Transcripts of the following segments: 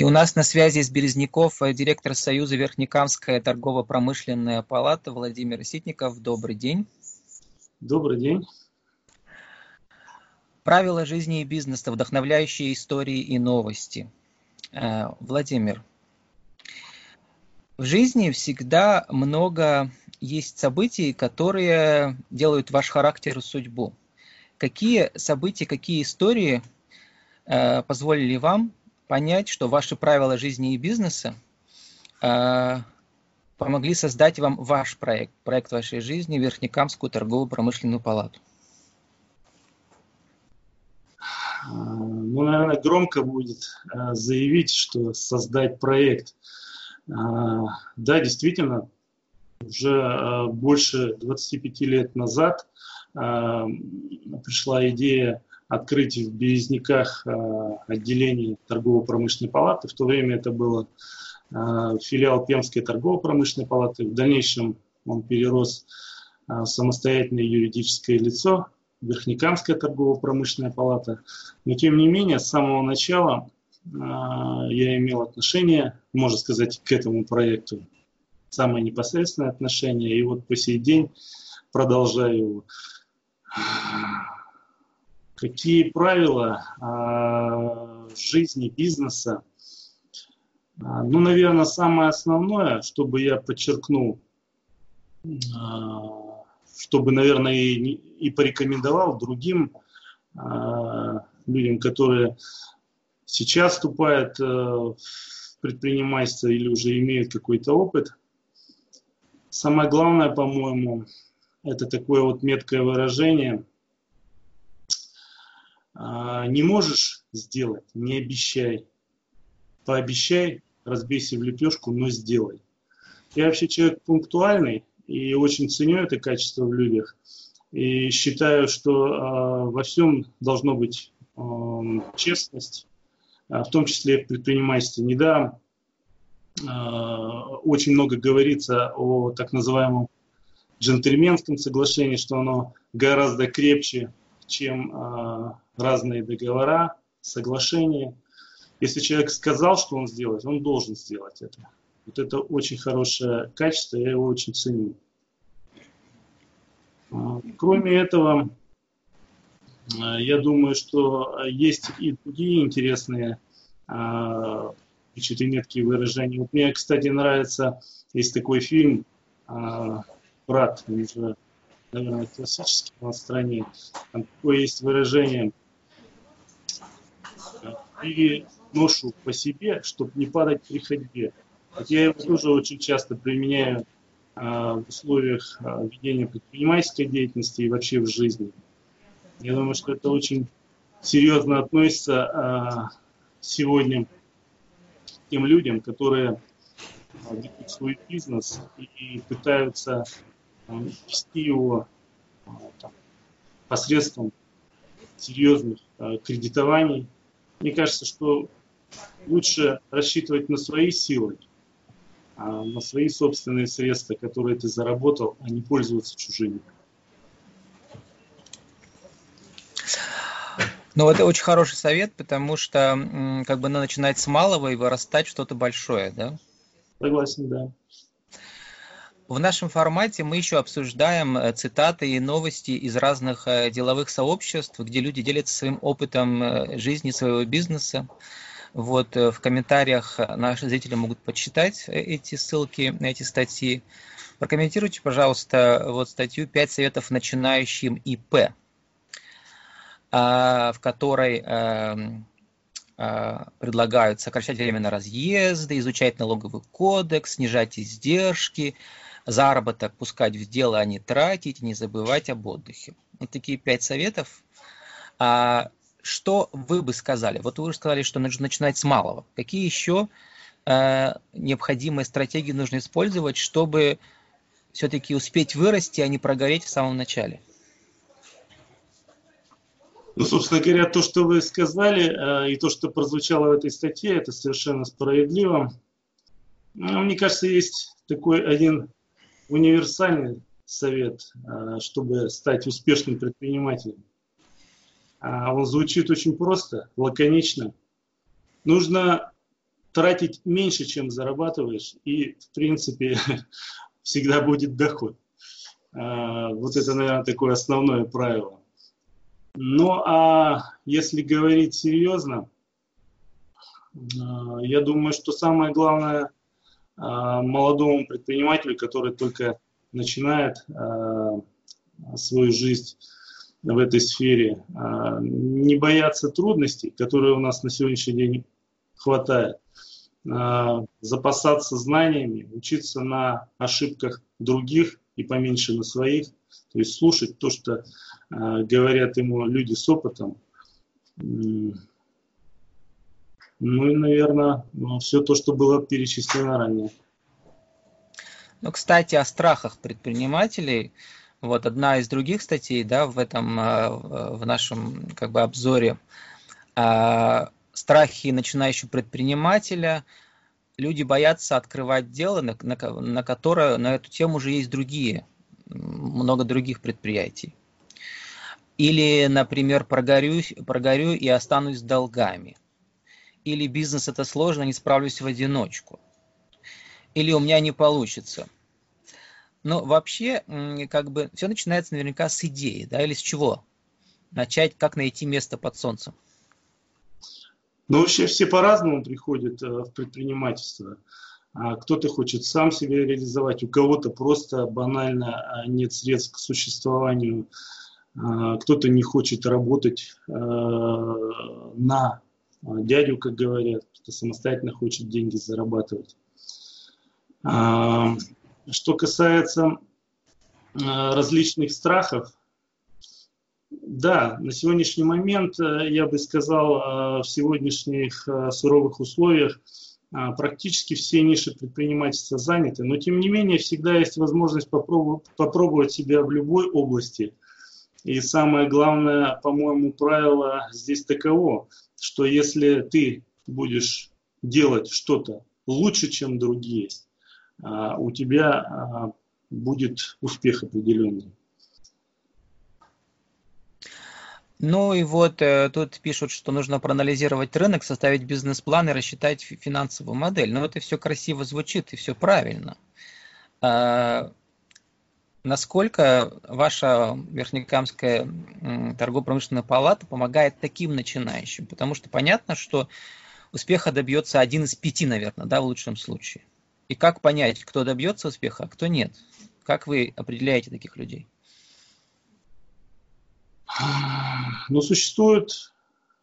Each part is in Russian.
И у нас на связи из Березняков э, директор Союза Верхнекамская торгово-промышленная палата Владимир Ситников. Добрый день. Добрый день. Правила жизни и бизнеса, вдохновляющие истории и новости. Э, Владимир, в жизни всегда много есть событий, которые делают ваш характер и судьбу. Какие события, какие истории э, позволили вам понять, что ваши правила жизни и бизнеса э, помогли создать вам ваш проект, проект вашей жизни, Верхнекамскую торгово-промышленную палату? Ну, наверное, громко будет э, заявить, что создать проект. Э, да, действительно, уже э, больше 25 лет назад э, пришла идея открыть в Березняках э, отделение торгово-промышленной палаты. В то время это было филиал Пермской торгово-промышленной палаты. В дальнейшем он перерос в самостоятельное юридическое лицо, Верхнекамская торгово-промышленная палата. Но тем не менее, с самого начала я имел отношение, можно сказать, к этому проекту самое непосредственное отношение, и вот по сей день продолжаю Какие правила э, жизни, бизнеса? А, ну, наверное, самое основное, чтобы я подчеркнул, э, чтобы, наверное, и, и порекомендовал другим э, людям, которые сейчас вступают э, в предпринимательство или уже имеют какой-то опыт, Самое главное, по-моему, это такое вот меткое выражение. А, не можешь сделать, не обещай. Пообещай, разбейся в лепешку, но сделай. Я вообще человек пунктуальный и очень ценю это качество в людях. И считаю, что э, во всем должно быть э, честность, в том числе в предпринимательстве. Недаром Э, очень много говорится о так называемом джентльменском соглашении, что оно гораздо крепче, чем э, разные договора, соглашения. Если человек сказал, что он сделает, он должен сделать это. Вот это очень хорошее качество, я его очень ценю. Э, кроме этого, я думаю, что есть и другие интересные значит, и меткие выражения. Вот мне, кстати, нравится, есть такой фильм а, «Брат», он наверное, классический на стране. Там такое есть выражение «И ношу по себе, чтобы не падать при ходьбе». Вот я его тоже очень часто применяю а, в условиях а, ведения предпринимательской деятельности и вообще в жизни. Я думаю, что это очень серьезно относится а, сегодня тем людям, которые ведут свой бизнес и пытаются вести его а, там, посредством серьезных кредитований. Мне кажется, что лучше рассчитывать на свои силы, на свои собственные средства, которые ты заработал, а не пользоваться чужими. Ну, это очень хороший совет, потому что как бы надо начинать с малого и вырастать что-то большое, да? Согласен, да. В нашем формате мы еще обсуждаем э, цитаты и новости из разных э, деловых сообществ, где люди делятся своим опытом э, жизни, своего бизнеса. Вот в комментариях наши зрители могут почитать эти ссылки эти статьи. Прокомментируйте, пожалуйста, вот статью «5 советов начинающим ИП». В которой предлагают сокращать время на разъезды, изучать налоговый кодекс, снижать издержки, заработок пускать в дело, а не тратить, не забывать об отдыхе. Вот такие пять советов. А что вы бы сказали? Вот вы сказали, что нужно начинать с малого. Какие еще э, необходимые стратегии нужно использовать, чтобы все-таки успеть вырасти, а не прогореть в самом начале? Ну, собственно говоря, то, что вы сказали, э, и то, что прозвучало в этой статье, это совершенно справедливо. Ну, мне кажется, есть такой один универсальный совет, э, чтобы стать успешным предпринимателем. А, он звучит очень просто, лаконично. Нужно тратить меньше, чем зарабатываешь, и, в принципе, всегда будет доход. А, вот это, наверное, такое основное правило. Ну, а если говорить серьезно, а, я думаю, что самое главное а, молодому предпринимателю, который только начинает свою жизнь в этой сфере, не бояться трудностей, которые у нас на сегодняшний день хватает, запасаться знаниями, учиться на ошибках других и поменьше на своих, то есть слушать то, что говорят ему люди с опытом, ну и, наверное, ну, все то, что было перечислено ранее. Ну, кстати, о страхах предпринимателей. Вот одна из других статей, да, в этом, э, в нашем, как бы, обзоре. А, страхи начинающего предпринимателя. Люди боятся открывать дело, на, на, на которое, на эту тему уже есть другие, много других предприятий. Или, например, прогорю, прогорю и останусь с долгами – или бизнес это сложно, не справлюсь в одиночку, или у меня не получится. Но вообще, как бы, все начинается наверняка с идеи, да, или с чего? Начать, как найти место под солнцем. Ну, вообще все по-разному приходят э, в предпринимательство. А кто-то хочет сам себя реализовать, у кого-то просто банально а, нет средств к существованию, а, кто-то не хочет работать э, на дядю, как говорят, кто самостоятельно хочет деньги зарабатывать. А, что касается а, различных страхов, да, на сегодняшний момент, э, я бы сказал, в сегодняшних суровых условиях практически все ниши предпринимательства заняты, но тем не менее всегда есть возможность попробовать, попробовать себя в любой области. И самое главное, по-моему, правило здесь таково что если ты будешь делать что-то лучше, чем другие, а, у тебя а, будет успех определенный. Ну и вот э, тут пишут, что нужно проанализировать рынок, составить бизнес-план и рассчитать финансовую модель. Но это все красиво звучит и все правильно. А, насколько ваша Верхнекамская торгово-промышленная палата помогает таким начинающим? Потому что понятно, что успеха добьется один из пяти, наверное, да, в лучшем случае. И как понять, кто добьется успеха, а кто нет? Как вы определяете таких людей? Ну, существуют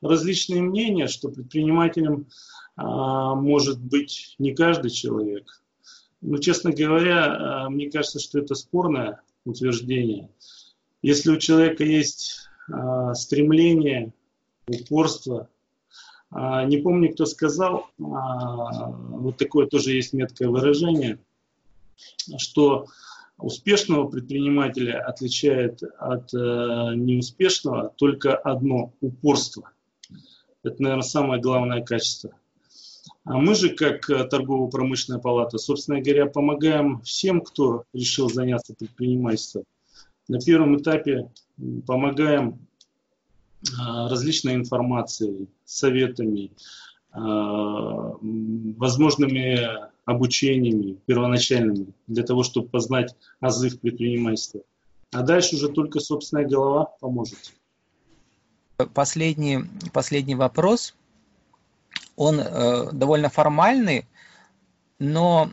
различные мнения, что предпринимателем а, может быть не каждый человек. Ну, честно говоря, э, мне кажется, что это спорное утверждение. Если у человека есть э, стремление, упорство, э, не помню, кто сказал, вот такое тоже есть меткое выражение, что успешного предпринимателя отличает от неуспешного только одно – упорство. Это, наверное, самое главное качество – а мы же, как э, торгово-промышленная палата, собственно говоря, помогаем всем, кто решил заняться предпринимательством. На первом этапе помогаем а, различной информацией, советами, а, возможными обучениями первоначальными для того, чтобы познать азы в предпринимательстве. А дальше уже только собственная голова поможет. Последний, последний вопрос – он э, довольно формальный, но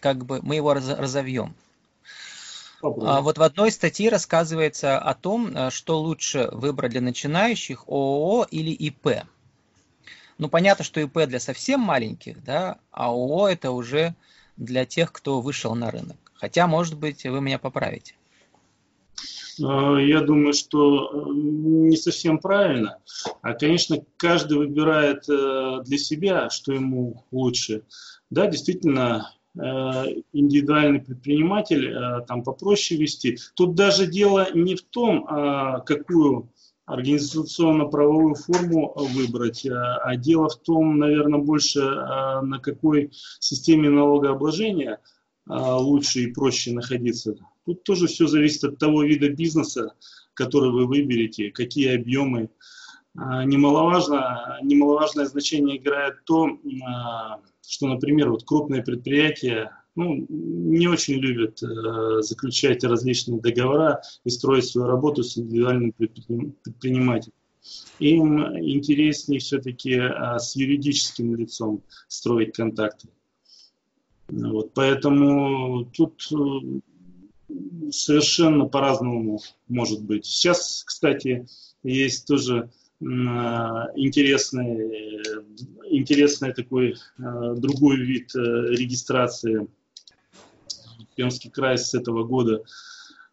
как бы мы его раз, разовьем. А, вот в одной статье рассказывается о том, э, что лучше выбрать для начинающих ООО или ИП. Ну, понятно, что ИП для совсем маленьких, да, а ООО это уже для тех, кто вышел на рынок. Хотя, может быть, вы меня поправите. Э, я думаю, что э, не совсем правильно. А, конечно, каждый выбирает э, для себя, что ему лучше. Да, действительно, индивидуальный предприниматель там попроще вести. Тут даже дело не в том, какую организационно-правовую форму выбрать, а дело в том, наверное, больше на какой системе налогообложения лучше и проще находиться. Тут тоже все зависит от того вида бизнеса, который вы выберете, какие объемы, немаловажно, немаловажное значение играет то, что, например, вот крупные предприятия ну, не очень любят э, заключать различные договора и строить свою работу с индивидуальным предпринимателем. Им интереснее все-таки э, с юридическим лицом строить контакты. Вот, поэтому тут э, совершенно по-разному может быть. Сейчас, кстати, есть тоже интересный, интересный такой другой вид регистрации Пермский край с этого года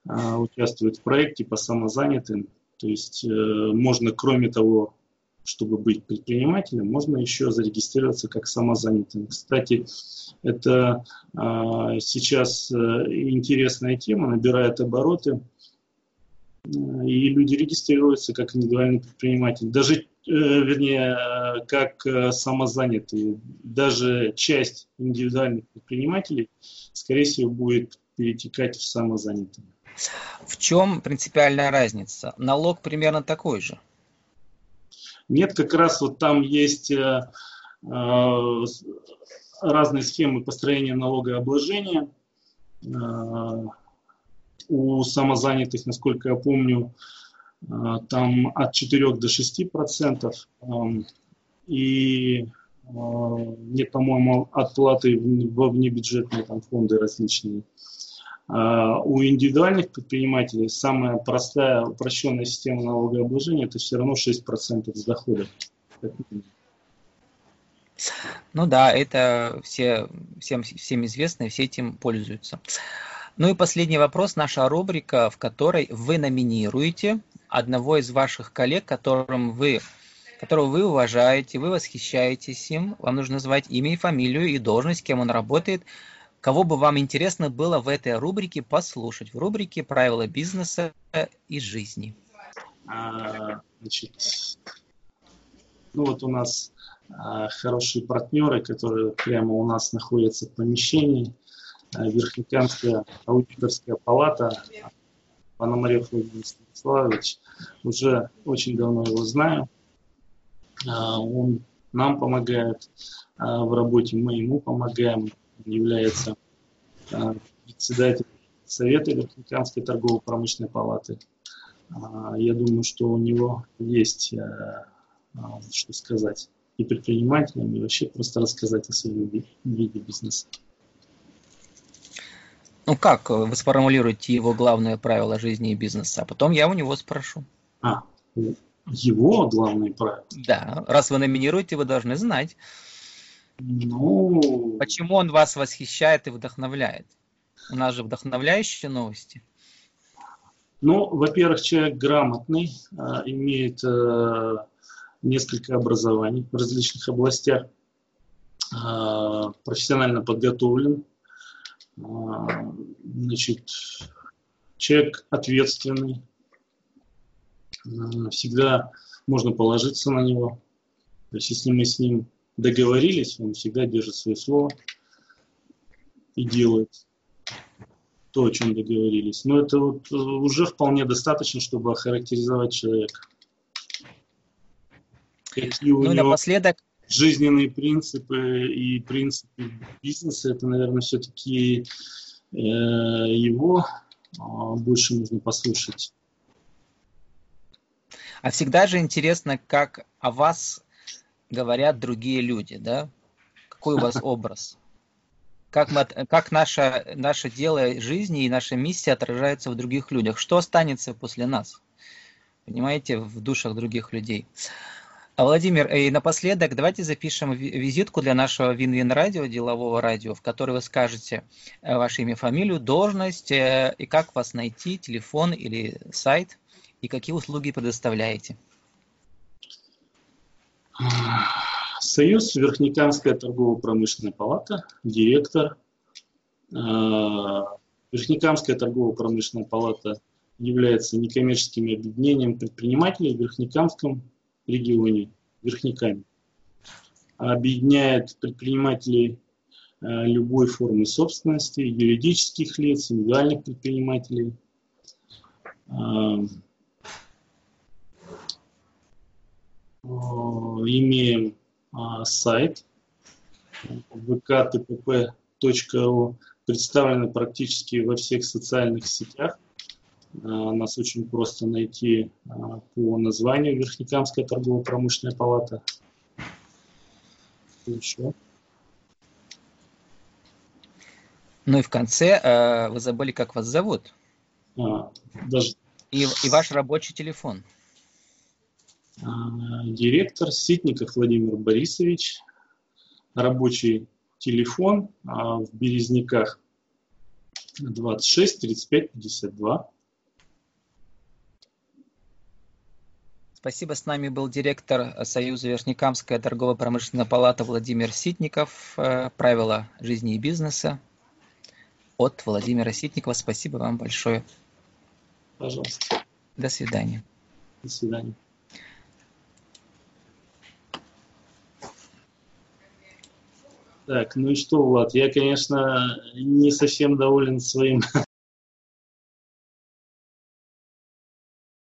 участвует в проекте по самозанятым. То есть э, можно, кроме того, чтобы быть предпринимателем, можно еще зарегистрироваться как самозанятым. Кстати, это а, сейчас э, интересная тема, набирает обороты, и люди регистрируются как индивидуальный предприниматель. Даже Э, вернее, как э, самозанятые, даже часть индивидуальных предпринимателей, скорее всего, будет перетекать в самозанятые. В чем принципиальная разница? Налог примерно такой же. Нет, как раз вот там есть э, разные схемы построения налогообложения. У самозанятых, насколько я помню, там от 4 до 6 процентов. И а, нет, по-моему, отплаты во внебюджетные там, фонды различные. А у индивидуальных предпринимателей самая простая, упрощенная система налогообложения это все равно 6% с дохода. Ну да, это все, всем, всем известно, все этим пользуются. Ну и последний вопрос, наша рубрика, в которой вы номинируете одного из ваших коллег, которым вы, которого вы уважаете, вы восхищаетесь им, вам нужно назвать имя и фамилию и должность, кем он работает, кого бы вам интересно было в этой рубрике послушать, в рубрике «Правила бизнеса и жизни». А, значит, ну вот у нас а, хорошие партнеры, которые прямо у нас находятся в помещении. А, Верхнекамская аудиторская палата, Пономарев Владимир Станиславович. Уже очень давно его знаю. А, он нам помогает а, в работе, мы ему помогаем. Он является а, председателем Совета Республиканской торгово-промышленной палаты. Я думаю, что у него есть что сказать и предпринимателям, и вообще просто рассказать о своем виде бизнеса. Ну как вы сформулируете его главное правило жизни и бизнеса? А потом я у него спрошу. А, его главные правила? Да, раз вы номинируете, вы должны знать. Ну... Почему он вас восхищает и вдохновляет? У нас же вдохновляющие новости. Ну, во-первых, человек грамотный, а, имеет а, несколько образований в различных областях, а, профессионально подготовлен, а, значит, человек ответственный, всегда можно положиться на него. То есть, если мы с ним договорились, он всегда держит свое слово и делает то, о чем договорились. Но это вот уже вполне достаточно, чтобы охарактеризовать человека. Какие у ну, него напоследок жизненные принципы и принципы бизнеса, это, наверное, все-таки э, его э, больше нужно послушать. А всегда же интересно, как о вас говорят другие люди, да? Какой у вас образ? Как, мы, как наше, наше дело жизни и наша миссия отражается в других людях? Что останется после нас? Понимаете, в душах других людей. А, Владимир, и напоследок давайте запишем визитку для нашего Вин-Вин радио, делового радио, в которой вы скажете э, ваше имя, фамилию, должность э, и как вас найти, телефон или сайт, и какие услуги предоставляете. Союз, Верхнекамская торгово-промышленная палата, директор. Э, Верхнекамская торгово-промышленная палата является некоммерческим объединением предпринимателей в Верхнекамском регионе Верхняками. Объединяет предпринимателей э, любой формы собственности, юридических лиц, индивидуальных предпринимателей. Э, имеем сайт vktpp.ru, представлены практически во всех социальных сетях. Нас очень просто найти по названию Верхнекамская торгово-промышленная палата. Еще. Ну и в конце э, вы забыли, как вас зовут. А, даже... и, и ваш рабочий телефон. А, директор Ситников Владимир Борисович. Рабочий телефон а, в Березняках 26 35 52. Спасибо. С нами был директор Союза Верхнекамская торгово-промышленная палата Владимир Ситников. Э, правила жизни и бизнеса от Владимира Ситникова. Спасибо вам большое. Пожалуйста. До свидания. До свидания. Так, ну и что, Влад, я, конечно, не совсем доволен своим